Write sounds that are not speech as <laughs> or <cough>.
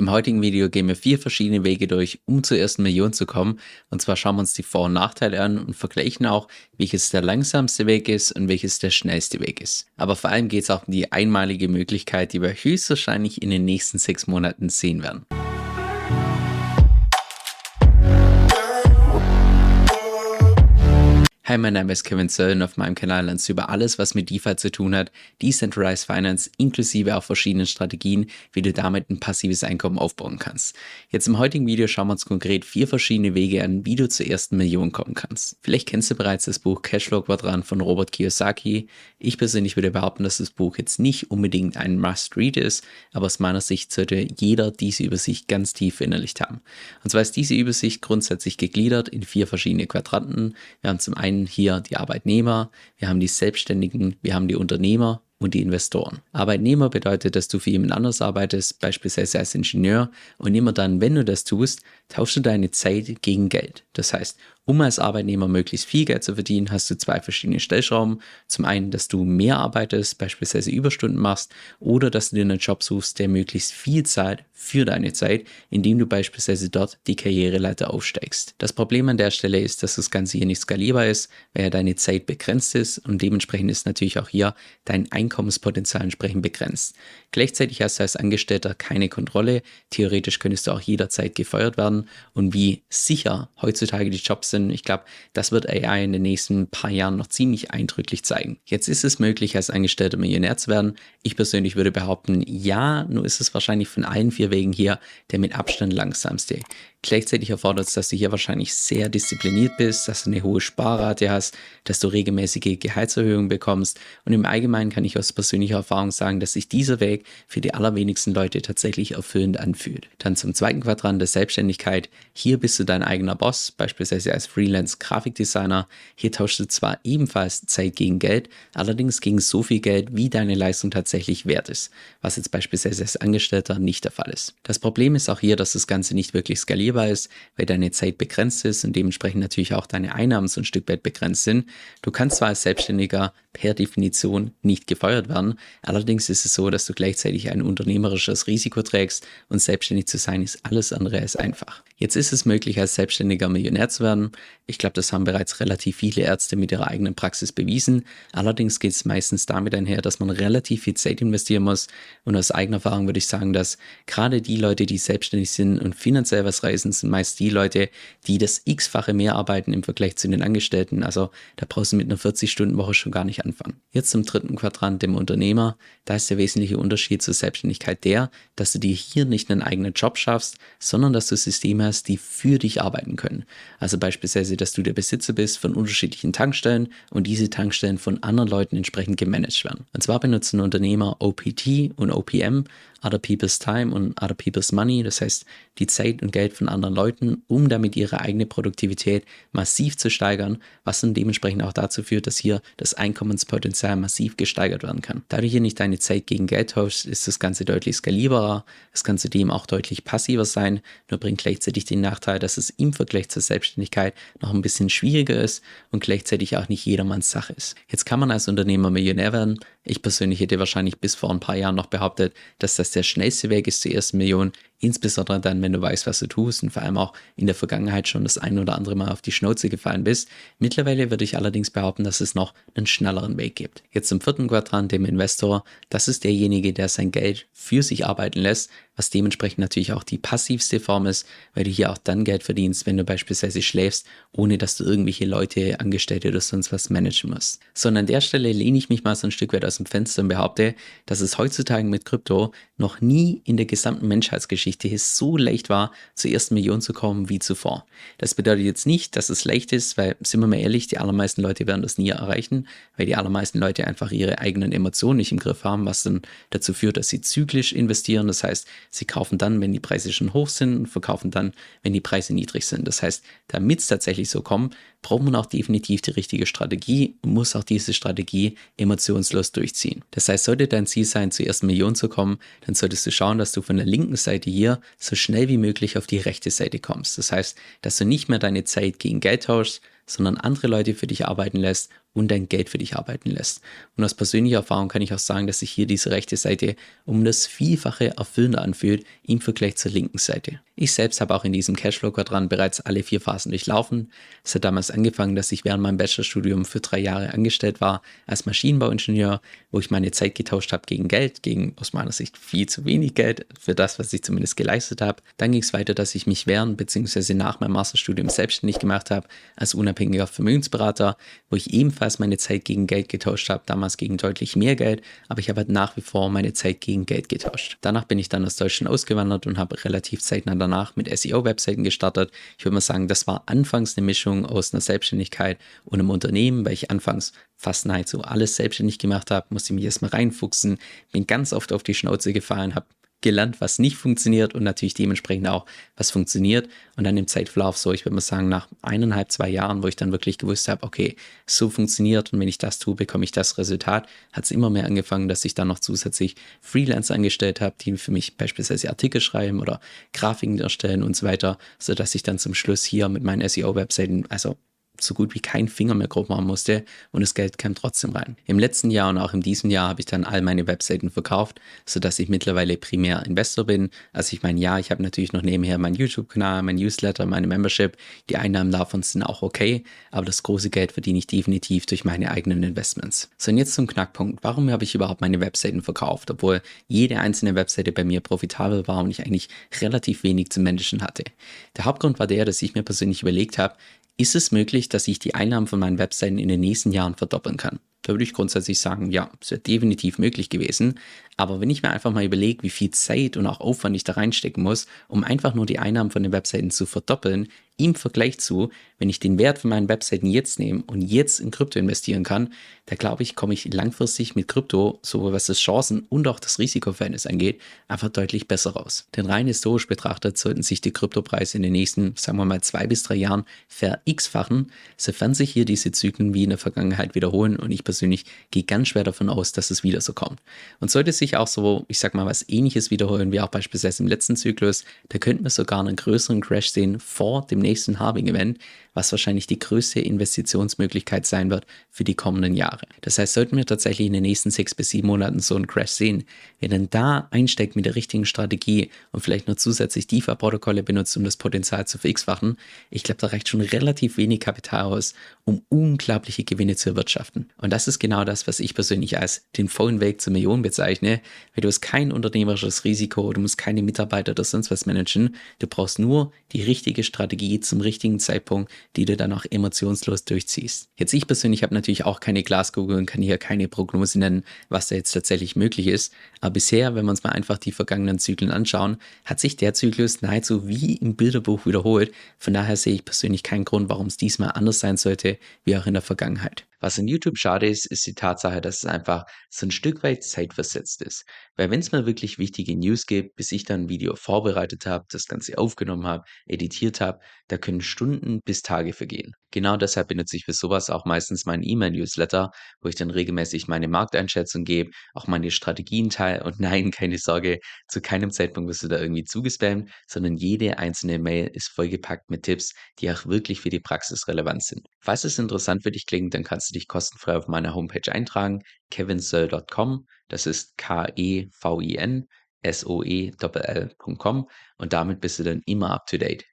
Im heutigen Video gehen wir vier verschiedene Wege durch, um zur ersten Million zu kommen. Und zwar schauen wir uns die Vor- und Nachteile an und vergleichen auch, welches der langsamste Weg ist und welches der schnellste Weg ist. Aber vor allem geht es auch um die einmalige Möglichkeit, die wir höchstwahrscheinlich in den nächsten sechs Monaten sehen werden. Hi, mein Name ist Kevin und auf meinem Kanal lernst du über alles, was mit DeFi zu tun hat, Decentralized Finance, inklusive auch verschiedenen Strategien, wie du damit ein passives Einkommen aufbauen kannst. Jetzt im heutigen Video schauen wir uns konkret vier verschiedene Wege an, wie du zur ersten Million kommen kannst. Vielleicht kennst du bereits das Buch Cashflow Quadrant von Robert Kiyosaki. Ich persönlich würde behaupten, dass das Buch jetzt nicht unbedingt ein Must-Read ist, aber aus meiner Sicht sollte jeder diese Übersicht ganz tief verinnerlicht haben. Und zwar ist diese Übersicht grundsätzlich gegliedert in vier verschiedene Quadranten. Wir haben zum einen hier die Arbeitnehmer, wir haben die Selbstständigen, wir haben die Unternehmer und die Investoren. Arbeitnehmer bedeutet, dass du für jemand anders arbeitest, beispielsweise als Ingenieur, und immer dann, wenn du das tust, tauschst du deine Zeit gegen Geld. Das heißt, um als Arbeitnehmer möglichst viel Geld zu verdienen, hast du zwei verschiedene Stellschrauben. Zum einen, dass du mehr arbeitest, beispielsweise Überstunden machst, oder dass du dir einen Job suchst, der möglichst viel zahlt für deine Zeit, indem du beispielsweise dort die Karriereleiter aufsteigst. Das Problem an der Stelle ist, dass das Ganze hier nicht skalierbar ist, weil ja deine Zeit begrenzt ist und dementsprechend ist natürlich auch hier dein Einkommenspotenzial entsprechend begrenzt. Gleichzeitig hast du als Angestellter keine Kontrolle. Theoretisch könntest du auch jederzeit gefeuert werden und wie sicher heutzutage die Jobs sind. Ich glaube, das wird AI in den nächsten paar Jahren noch ziemlich eindrücklich zeigen. Jetzt ist es möglich, als Angestellter Millionär zu werden. Ich persönlich würde behaupten, ja, nur ist es wahrscheinlich von allen vier Wegen hier der mit Abstand langsamste. Gleichzeitig erfordert es, dass du hier wahrscheinlich sehr diszipliniert bist, dass du eine hohe Sparrate hast, dass du regelmäßige Gehaltserhöhungen bekommst. Und im Allgemeinen kann ich aus persönlicher Erfahrung sagen, dass sich dieser Weg für die allerwenigsten Leute tatsächlich erfüllend anfühlt. Dann zum zweiten Quadrant der Selbstständigkeit. Hier bist du dein eigener Boss, beispielsweise als Freelance-Grafikdesigner. Hier tauschst du zwar ebenfalls Zeit gegen Geld, allerdings gegen so viel Geld, wie deine Leistung tatsächlich wert ist, was jetzt beispielsweise als Angestellter nicht der Fall ist. Das Problem ist auch hier, dass das Ganze nicht wirklich skalierbar ist, weil deine Zeit begrenzt ist und dementsprechend natürlich auch deine Einnahmen so ein Stück weit begrenzt sind. Du kannst zwar als Selbstständiger per Definition nicht gefeuert werden, allerdings ist es so, dass du gleichzeitig ein unternehmerisches Risiko trägst und selbstständig zu sein ist alles andere als einfach. Jetzt ist es möglich, als Selbstständiger Millionär zu werden. Ich glaube, das haben bereits relativ viele Ärzte mit ihrer eigenen Praxis bewiesen. Allerdings geht es meistens damit einher, dass man relativ viel Zeit investieren muss. Und aus eigener Erfahrung würde ich sagen, dass gerade die Leute, die selbstständig sind und finanziell was reisen, sind meist die Leute, die das x-fache mehr arbeiten im Vergleich zu den Angestellten. Also da brauchst du mit einer 40-Stunden-Woche schon gar nicht anfangen. Jetzt zum dritten Quadrant, dem Unternehmer. Da ist der wesentliche Unterschied zur Selbstständigkeit der, dass du dir hier nicht einen eigenen Job schaffst, sondern dass du Systeme hast, die für dich arbeiten können. Also beispielsweise, dass du der Besitzer bist von unterschiedlichen Tankstellen und diese Tankstellen von anderen Leuten entsprechend gemanagt werden. Und zwar benutzen Unternehmer OPT und OPM, Other People's Time und Other People's Money, das heißt die Zeit und Geld von anderen Leuten, um damit ihre eigene Produktivität massiv zu steigern, was dann dementsprechend auch dazu führt, dass hier das Einkommenspotenzial massiv gesteigert werden kann. Da du hier nicht deine Zeit gegen Geld tauschst, ist das Ganze deutlich skalierbarer, es kann zudem auch deutlich passiver sein, nur bringt gleichzeitig den Nachteil, dass es im Vergleich zur Selbstständigkeit noch ein bisschen schwieriger ist und gleichzeitig auch nicht jedermanns Sache ist. Jetzt kann man als Unternehmer Millionär werden. Ich persönlich hätte wahrscheinlich bis vor ein paar Jahren noch behauptet, dass das der schnellste Weg ist zur ersten Million, insbesondere dann, wenn du weißt, was du tust und vor allem auch in der Vergangenheit schon das ein oder andere Mal auf die Schnauze gefallen bist. Mittlerweile würde ich allerdings behaupten, dass es noch einen schnelleren Weg gibt. Jetzt zum vierten Quadrant, dem Investor. Das ist derjenige, der sein Geld für sich arbeiten lässt, was dementsprechend natürlich auch die passivste Form ist, weil du hier auch dann Geld verdienst, wenn du beispielsweise schläfst, ohne dass du irgendwelche Leute, Angestellte oder sonst was managen musst. So, und an der Stelle lehne ich mich mal so ein Stück weit aus dem Fenster und behaupte, dass es heutzutage mit Krypto noch nie in der gesamten Menschheitsgeschichte so leicht war, zur ersten Million zu kommen wie zuvor. Das bedeutet jetzt nicht, dass es leicht ist, weil, sind wir mal ehrlich, die allermeisten Leute werden das nie erreichen, weil die allermeisten Leute einfach ihre eigenen Emotionen nicht im Griff haben, was dann dazu führt, dass sie zyklisch investieren. Das heißt, sie kaufen dann, wenn die Preise schon hoch sind und verkaufen dann, wenn die Preise niedrig sind. Das heißt, damit es tatsächlich so kommt, braucht man auch definitiv die richtige Strategie und muss auch diese Strategie emotionslos durchziehen. Das heißt, sollte dein Ziel sein, zur ersten zu kommen, dann solltest du schauen, dass du von der linken Seite hier so schnell wie möglich auf die rechte Seite kommst. Das heißt, dass du nicht mehr deine Zeit gegen Geld tauschst, sondern andere Leute für dich arbeiten lässt und dein Geld für dich arbeiten lässt. Und aus persönlicher Erfahrung kann ich auch sagen, dass sich hier diese rechte Seite um das Vielfache erfüllender anfühlt im Vergleich zur linken Seite. Ich selbst habe auch in diesem Cashflow-Quadrant bereits alle vier Phasen durchlaufen. Es hat damals angefangen, dass ich während meinem Bachelorstudium für drei Jahre angestellt war als Maschinenbauingenieur, wo ich meine Zeit getauscht habe gegen Geld, gegen aus meiner Sicht viel zu wenig Geld für das, was ich zumindest geleistet habe. Dann ging es weiter, dass ich mich während bzw. nach meinem Masterstudium selbstständig gemacht habe als unabhängiger Vermögensberater, wo ich ebenfalls meine Zeit gegen Geld getauscht habe, damals gegen deutlich mehr Geld, aber ich habe halt nach wie vor meine Zeit gegen Geld getauscht. Danach bin ich dann aus Deutschland ausgewandert und habe relativ zeitnah danach danach mit SEO-Webseiten gestartet. Ich würde mal sagen, das war anfangs eine Mischung aus einer Selbstständigkeit und einem Unternehmen, weil ich anfangs fast nahezu alles selbstständig gemacht habe, musste mich erstmal reinfuchsen, bin ganz oft auf die Schnauze gefallen, habe gelernt, was nicht funktioniert und natürlich dementsprechend auch, was funktioniert. Und dann im Zeitverlauf so, ich würde mal sagen, nach eineinhalb, zwei Jahren, wo ich dann wirklich gewusst habe, okay, so funktioniert und wenn ich das tue, bekomme ich das Resultat, hat es immer mehr angefangen, dass ich dann noch zusätzlich Freelancer angestellt habe, die für mich beispielsweise Artikel schreiben oder Grafiken erstellen und so weiter, sodass ich dann zum Schluss hier mit meinen SEO-Webseiten, also so gut wie keinen Finger mehr grob machen musste und das Geld kam trotzdem rein. Im letzten Jahr und auch in diesem Jahr habe ich dann all meine Webseiten verkauft, sodass ich mittlerweile primär Investor bin. Also ich meine, ja, ich habe natürlich noch nebenher meinen YouTube-Kanal, mein Newsletter, meine Membership. Die Einnahmen davon sind auch okay, aber das große Geld verdiene ich definitiv durch meine eigenen Investments. So und jetzt zum Knackpunkt. Warum habe ich überhaupt meine Webseiten verkauft, obwohl jede einzelne Webseite bei mir profitabel war und ich eigentlich relativ wenig zu managen hatte? Der Hauptgrund war der, dass ich mir persönlich überlegt habe, ist es möglich, dass ich die Einnahmen von meinen Webseiten in den nächsten Jahren verdoppeln kann? Da würde ich grundsätzlich sagen, ja, es wäre definitiv möglich gewesen. Aber wenn ich mir einfach mal überlege, wie viel Zeit und auch Aufwand ich da reinstecken muss, um einfach nur die Einnahmen von den Webseiten zu verdoppeln, im Vergleich zu, wenn ich den Wert von meinen Webseiten jetzt nehme und jetzt in Krypto investieren kann, da glaube ich, komme ich langfristig mit Krypto, sowohl was das Chancen- und auch das Risikoverhältnis angeht, einfach deutlich besser raus. Denn rein historisch betrachtet sollten sich die Kryptopreise in den nächsten, sagen wir mal, zwei bis drei Jahren ver-x-fachen, sofern sich hier diese Zyklen wie in der Vergangenheit wiederholen und ich persönlich gehe ganz schwer davon aus, dass es wieder so kommt. Und sollte sich auch so, ich sag mal, was ähnliches wiederholen wie auch beispielsweise im letzten Zyklus, da könnten wir sogar einen größeren Crash sehen vor dem nächsten Halving-Event, was wahrscheinlich die größte Investitionsmöglichkeit sein wird für die kommenden Jahre. Das heißt, sollten wir tatsächlich in den nächsten sechs bis sieben Monaten so einen Crash sehen, wenn dann da einsteckt mit der richtigen Strategie und vielleicht nur zusätzlich DeFi-Protokolle benutzt, um das Potenzial zu verx-fachen, ich glaube, da reicht schon relativ wenig Kapital aus, um unglaubliche Gewinne zu erwirtschaften. Und das ist genau das, was ich persönlich als den vollen Weg zur Million bezeichne, weil du hast kein unternehmerisches Risiko, du musst keine Mitarbeiter oder sonst was managen, du brauchst nur die richtige Strategie zum richtigen Zeitpunkt, die du dann auch emotionslos durchziehst. Jetzt ich persönlich habe natürlich auch keine Glaskugel und kann hier keine Prognose nennen, was da jetzt tatsächlich möglich ist. Aber bisher, wenn wir uns mal einfach die vergangenen Zyklen anschauen, hat sich der Zyklus nahezu wie im Bilderbuch wiederholt. Von daher sehe ich persönlich keinen Grund, warum es diesmal anders sein sollte, wie auch in der Vergangenheit. Was in YouTube schade ist, ist die Tatsache, dass es einfach so ein Stück weit zeitversetzt ist. Weil wenn es mal wirklich wichtige News gibt, bis ich dann ein Video vorbereitet habe, das Ganze aufgenommen habe, editiert habe, da können Stunden bis Tage vergehen. Genau deshalb benutze ich für sowas auch meistens meinen E-Mail-Newsletter, wo ich dann regelmäßig meine Markteinschätzung gebe, auch meine Strategien teile und <laughs> nein, keine Sorge, zu keinem Zeitpunkt wirst du da irgendwie zugespammt, sondern jede einzelne Mail ist vollgepackt mit Tipps, die auch wirklich für die Praxis relevant sind. Falls es interessant für dich klingt, dann du dich kostenfrei auf meiner Homepage eintragen, kevinsoe.com, das ist K-E-V-I-N, S-O-E-L-L.com und damit bist du dann immer up to date.